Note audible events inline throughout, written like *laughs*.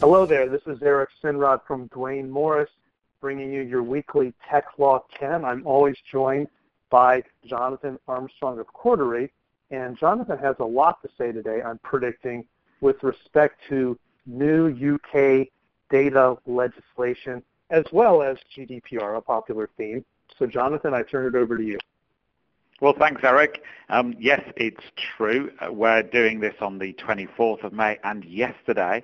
Hello there, this is Eric Sinrod from Duane Morris bringing you your weekly Tech Law 10. I'm always joined by Jonathan Armstrong of Cordery, and Jonathan has a lot to say today, I'm predicting, with respect to new UK data legislation as well as GDPR, a popular theme. So Jonathan, I turn it over to you. Well, thanks, Eric. Um, yes, it's true. Uh, we're doing this on the 24th of May, and yesterday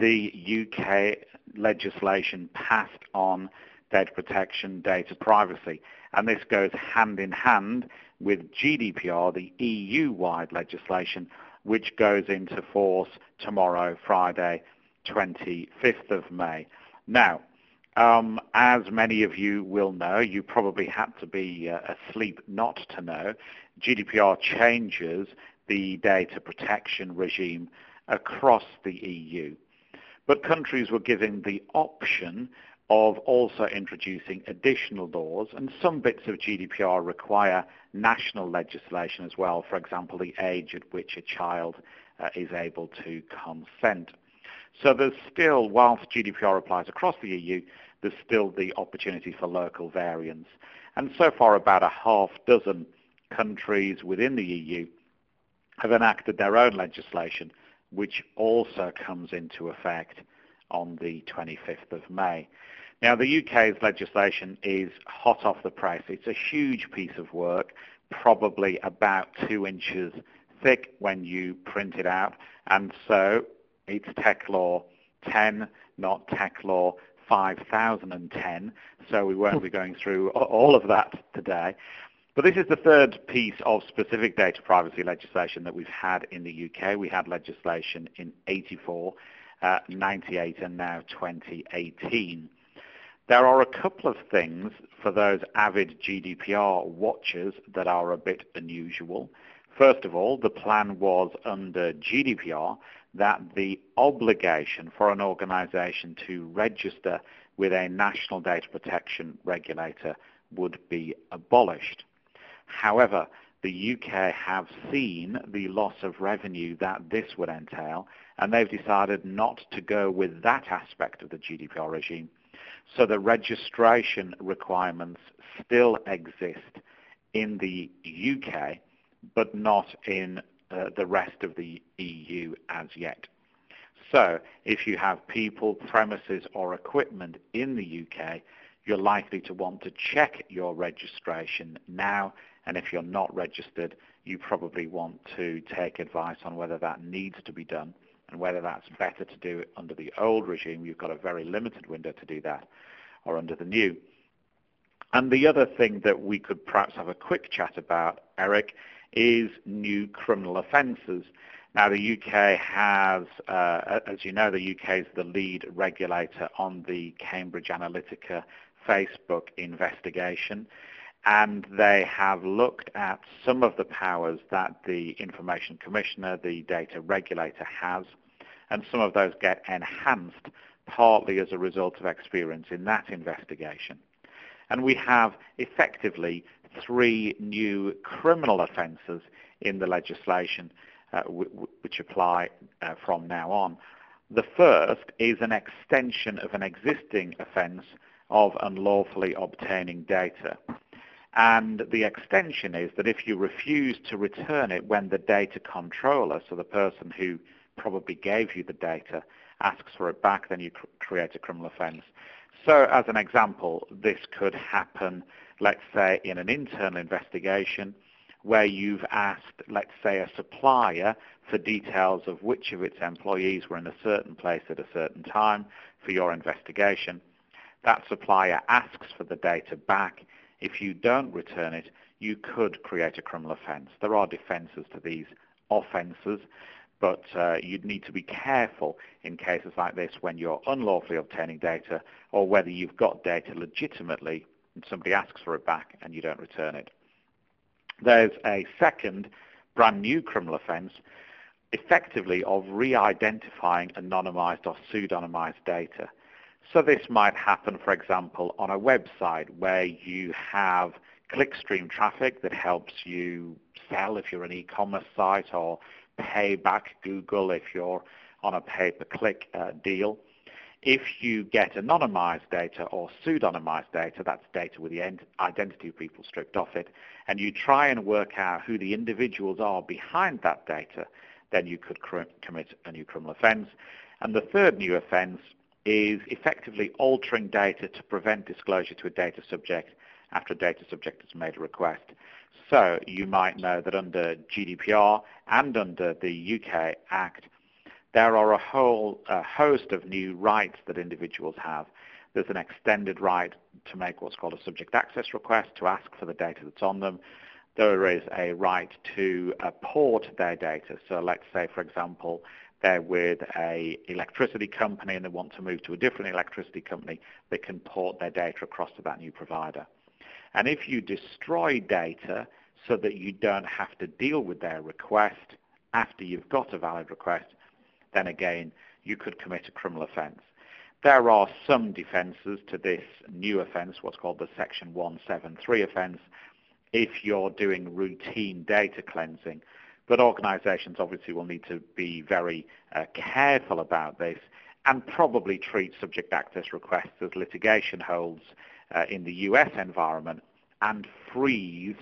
the UK legislation passed on data protection, data privacy. And this goes hand in hand with GDPR, the EU-wide legislation, which goes into force tomorrow, Friday, 25th of May. Now, um, as many of you will know, you probably had to be uh, asleep not to know, GDPR changes the data protection regime across the EU. But countries were given the option of also introducing additional laws, and some bits of GDPR require national legislation as well, for example, the age at which a child uh, is able to consent. So there's still, whilst GDPR applies across the EU, there's still the opportunity for local variants. And so far, about a half dozen countries within the EU have enacted their own legislation which also comes into effect on the 25th of May. Now, the UK's legislation is hot off the press. It's a huge piece of work, probably about two inches thick when you print it out, and so it's Tech Law 10, not Tech Law 5010, so we won't be going through all of that today. But this is the third piece of specific data privacy legislation that we've had in the UK. We had legislation in 84, uh, 98, and now 2018. There are a couple of things for those avid GDPR watchers that are a bit unusual. First of all, the plan was under GDPR that the obligation for an organization to register with a national data protection regulator would be abolished. However, the UK have seen the loss of revenue that this would entail, and they've decided not to go with that aspect of the GDPR regime. So the registration requirements still exist in the UK, but not in uh, the rest of the EU as yet. So if you have people, premises, or equipment in the UK, you're likely to want to check your registration now and if you're not registered, you probably want to take advice on whether that needs to be done and whether that's better to do under the old regime. You've got a very limited window to do that or under the new. And the other thing that we could perhaps have a quick chat about, Eric, is new criminal offences. Now, the UK has, uh, as you know, the UK is the lead regulator on the Cambridge Analytica Facebook investigation and they have looked at some of the powers that the Information Commissioner, the data regulator, has, and some of those get enhanced partly as a result of experience in that investigation. And we have effectively three new criminal offences in the legislation uh, w- which apply uh, from now on. The first is an extension of an existing offence of unlawfully obtaining data. And the extension is that if you refuse to return it when the data controller, so the person who probably gave you the data, asks for it back, then you cr- create a criminal offence. So as an example, this could happen, let's say, in an internal investigation where you've asked, let's say, a supplier for details of which of its employees were in a certain place at a certain time for your investigation. That supplier asks for the data back if you don't return it, you could create a criminal offence. There are defences to these offences, but uh, you'd need to be careful in cases like this when you're unlawfully obtaining data or whether you've got data legitimately and somebody asks for it back and you don't return it. There's a second brand new criminal offence effectively of re-identifying anonymized or pseudonymized data. So this might happen, for example, on a website where you have clickstream traffic that helps you sell if you're an e-commerce site or pay back Google if you're on a pay-per-click uh, deal. If you get anonymized data or pseudonymized data, that's data with the identity of people stripped off it, and you try and work out who the individuals are behind that data, then you could cr- commit a new criminal offense. And the third new offense is effectively altering data to prevent disclosure to a data subject after a data subject has made a request. So you might know that under GDPR and under the UK Act, there are a whole host of new rights that individuals have. There's an extended right to make what's called a subject access request to ask for the data that's on them. There is a right to uh, port their data. So let's say, for example, they're with a electricity company and they want to move to a different electricity company, they can port their data across to that new provider. And if you destroy data so that you don't have to deal with their request after you've got a valid request, then again, you could commit a criminal offence. There are some defences to this new offence, what's called the Section 173 offence, if you're doing routine data cleansing. But organisations obviously will need to be very uh, careful about this and probably treat subject access requests as litigation holds uh, in the US environment and freeze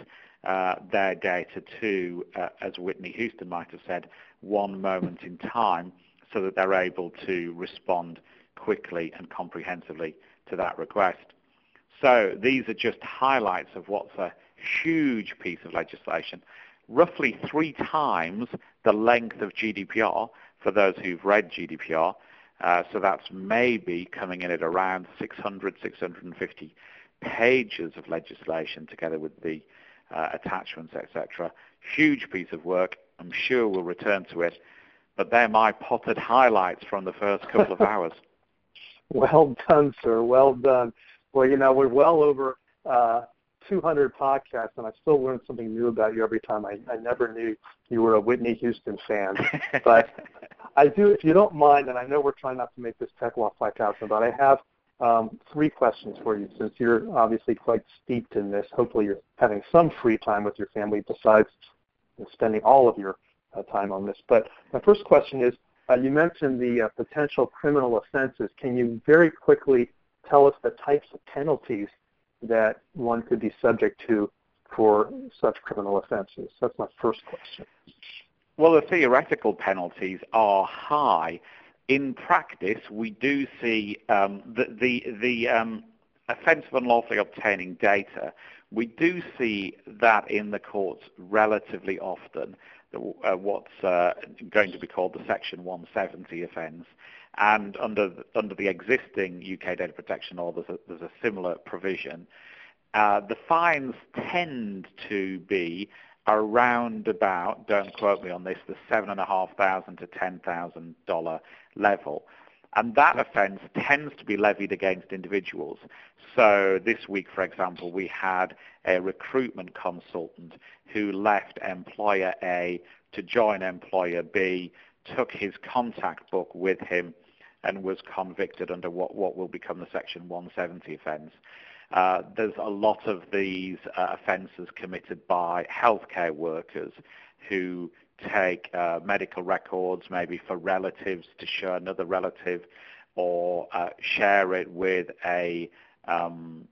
uh, their data to, uh, as Whitney Houston might have said, one moment in time so that they're able to respond quickly and comprehensively to that request. So these are just highlights of what's a huge piece of legislation, roughly three times the length of GDPR for those who've read GDPR. Uh, so that's maybe coming in at around 600, 650 pages of legislation together with the uh, attachments, etc. Huge piece of work. I'm sure we'll return to it. But they're my potted highlights from the first couple of *laughs* hours. well done, sir. Well done. Well, you know, we're well over uh, 200 podcasts, and I still learn something new about you every time. I, I never knew you were a Whitney Houston fan. *laughs* but I do, if you don't mind, and I know we're trying not to make this Tech Law 5000, but I have um, three questions for you since you're obviously quite steeped in this. Hopefully you're having some free time with your family besides spending all of your time on this. But my first question is, uh, you mentioned the uh, potential criminal offenses. Can you very quickly tell us the types of penalties that one could be subject to for such criminal offenses? That's my first question. Well, the theoretical penalties are high in practice, we do see um, the the, the um, offence of unlawfully obtaining data. We do see that in the courts relatively often. Uh, what's uh, going to be called the Section 170 offence, and under the, under the existing UK data protection law, there's a, there's a similar provision. Uh, the fines tend to be around about, don't quote me on this, the 7,500 to $10,000 level. And that offence tends to be levied against individuals. So this week, for example, we had a recruitment consultant who left employer A to join employer B, took his contact book with him, and was convicted under what, what will become the Section 170 offence. Uh, there's a lot of these uh, offences committed by healthcare workers who take uh, medical records maybe for relatives to show another relative or uh, share it with a um,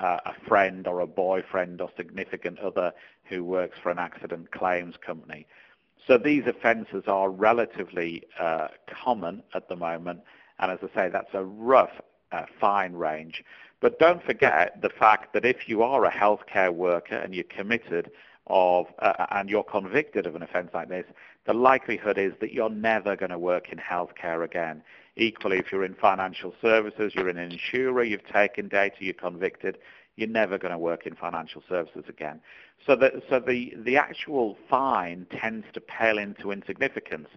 uh, a friend or a boyfriend or significant other who works for an accident claims company. So these offences are relatively uh, common at the moment, and as I say, that's a rough uh, fine range. But don't forget the fact that if you are a healthcare worker and you're committed of uh, and you're convicted of an offence like this, the likelihood is that you're never going to work in healthcare again. Equally, if you're in financial services, you're an insurer, you've taken data, you're convicted, you're never going to work in financial services again. So, the, so the, the actual fine tends to pale into insignificance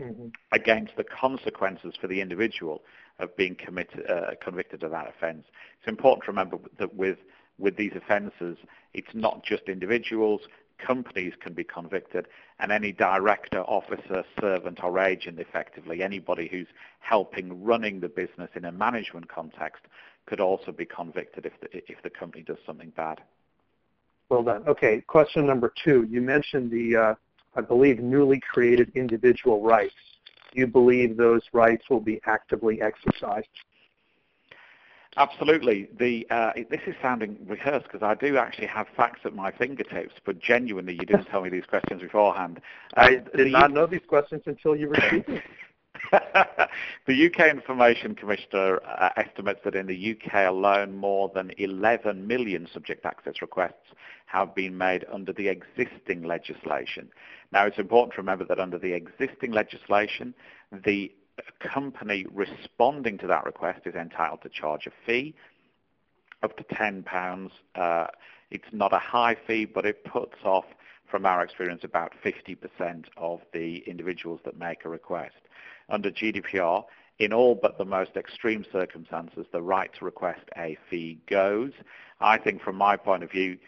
mm-hmm. against the consequences for the individual of being committed, uh, convicted of that offence. It's important to remember that with with these offences, it's not just individuals, companies can be convicted, and any director, officer, servant, or agent, effectively, anybody who's helping running the business in a management context, could also be convicted if the, if the company does something bad. Well done. Okay, question number two. You mentioned the, uh, I believe, newly created individual rights. Do you believe those rights will be actively exercised? Absolutely. The uh, this is sounding rehearsed because I do actually have facts at my fingertips, but genuinely, you didn't tell me these questions beforehand. *laughs* I did the, not know these questions until you received *laughs* them. the UK Information Commissioner uh, estimates that in the UK alone, more than 11 million subject access requests have been made under the existing legislation. Now, it's important to remember that under the existing legislation, the company responding to that request is entitled to charge a fee up to £10. Uh, it's not a high fee, but it puts off, from our experience, about 50% of the individuals that make a request under GDPR, in all but the most extreme circumstances, the right to request a fee goes. I think from my point of view,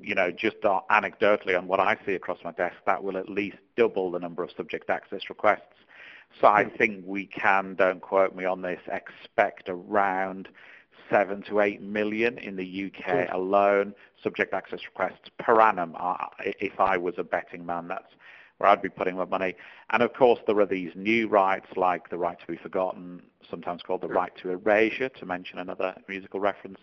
you know, just anecdotally on what I see across my desk, that will at least double the number of subject access requests. So I think we can, don't quote me on this, expect around seven to eight million in the UK hmm. alone subject access requests per annum. If I was a betting man, that's where I'd be putting my money. And of course, there are these new rights like the right to be forgotten, sometimes called the right to erasure, to mention another musical reference,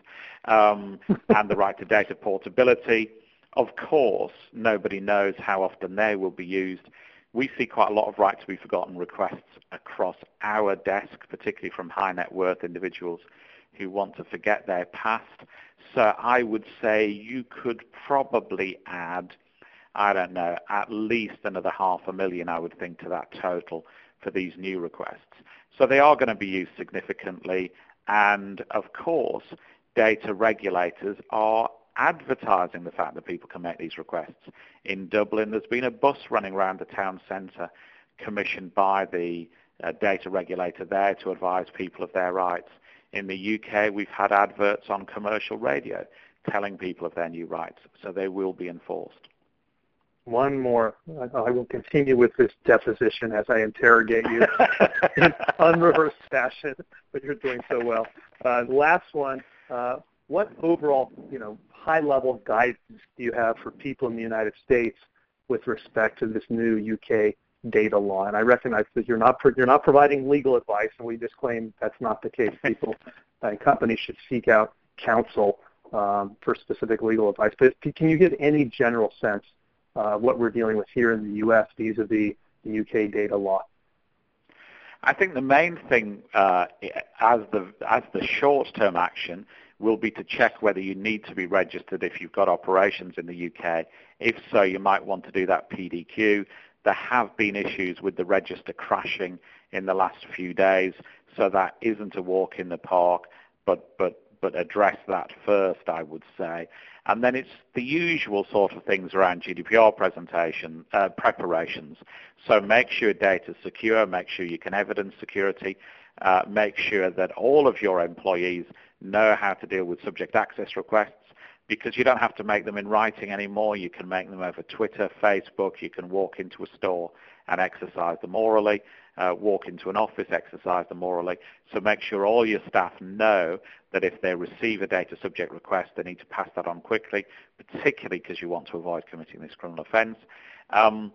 um, *laughs* and the right to data portability. Of course, nobody knows how often they will be used. We see quite a lot of right to be forgotten requests across our desk, particularly from high net worth individuals who want to forget their past. So I would say you could probably add I don't know, at least another half a million, I would think, to that total for these new requests. So they are going to be used significantly. And of course, data regulators are advertising the fact that people can make these requests. In Dublin, there's been a bus running around the town centre commissioned by the uh, data regulator there to advise people of their rights. In the UK, we've had adverts on commercial radio telling people of their new rights, so they will be enforced one more. I will continue with this deposition as I interrogate you *laughs* in unrehearsed fashion, but you're doing so well. Uh, last one. Uh, what overall, you know, high-level guidance do you have for people in the United States with respect to this new UK data law? And I recognize that you're not you're not providing legal advice, and we disclaim that's not the case. People *laughs* and companies should seek out counsel um, for specific legal advice. But can you give any general sense uh, what we're dealing with here in the U.S. vis-a-vis the UK data law? I think the main thing uh, as the as the short-term action will be to check whether you need to be registered if you've got operations in the UK. If so, you might want to do that PDQ. There have been issues with the register crashing in the last few days, so that isn't a walk in the park, but but but address that first, I would say. And then it's the usual sort of things around GDPR presentation uh, preparations. So make sure data is secure, make sure you can evidence security, uh, make sure that all of your employees know how to deal with subject access requests because you don't have to make them in writing anymore. You can make them over Twitter, Facebook. You can walk into a store and exercise them orally uh, walk into an office, exercise them orally. So make sure all your staff know that if they receive a data subject request, they need to pass that on quickly, particularly because you want to avoid committing this criminal offence. Um,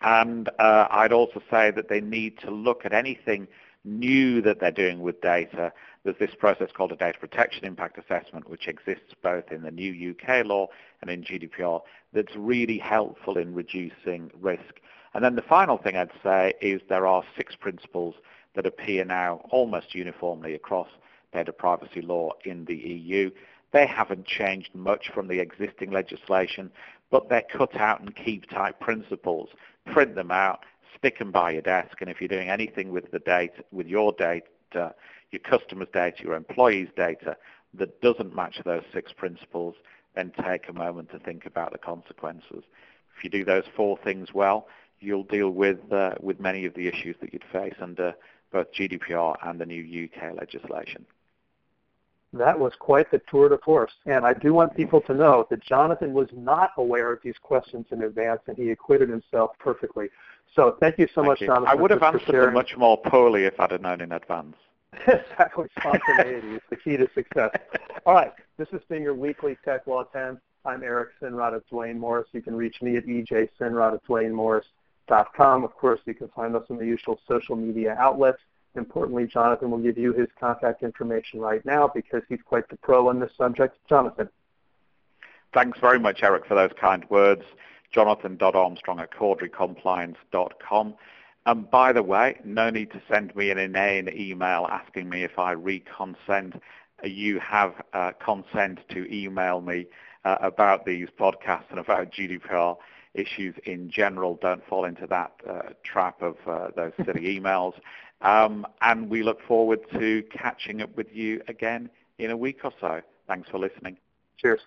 and uh, I'd also say that they need to look at anything new that they're doing with data. There's this process called a data protection impact assessment, which exists both in the new UK law and in GDPR, that's really helpful in reducing risk. And then the final thing I'd say is there are six principles that appear now almost uniformly across data privacy law in the EU. They haven't changed much from the existing legislation, but they're cut out and keep type principles. Print them out, stick them by your desk, and if you're doing anything with the data, with your data, your customers' data, your employees' data that doesn't match those six principles, then take a moment to think about the consequences. If you do those four things well, you'll deal with uh, with many of the issues that you'd face under both GDPR and the new UK legislation. That was quite the tour de force. And I do want people to know that Jonathan was not aware of these questions in advance and he acquitted himself perfectly. So thank you so thank much, you. Jonathan. I would have answered them much more poorly if I'd have known in advance. *laughs* exactly. Spontaneity is the key to success. All right. This has been your weekly Tech Law 10. I'm Eric Sinrod at Duane Morris. You can reach me at ejsinrod at duanemorris.com. Of course, you can find us on the usual social media outlets. Importantly, Jonathan will give you his contact information right now because he's quite the pro on this subject. Jonathan. Thanks very much, Eric, for those kind words. Jonathan.armstrong at corderycompliance.com. And by the way, no need to send me an inane email asking me if I reconsent. You have uh, consent to email me uh, about these podcasts and about GDPR issues in general. Don't fall into that uh, trap of uh, those silly *laughs* emails. Um, and we look forward to catching up with you again in a week or so. Thanks for listening. Cheers.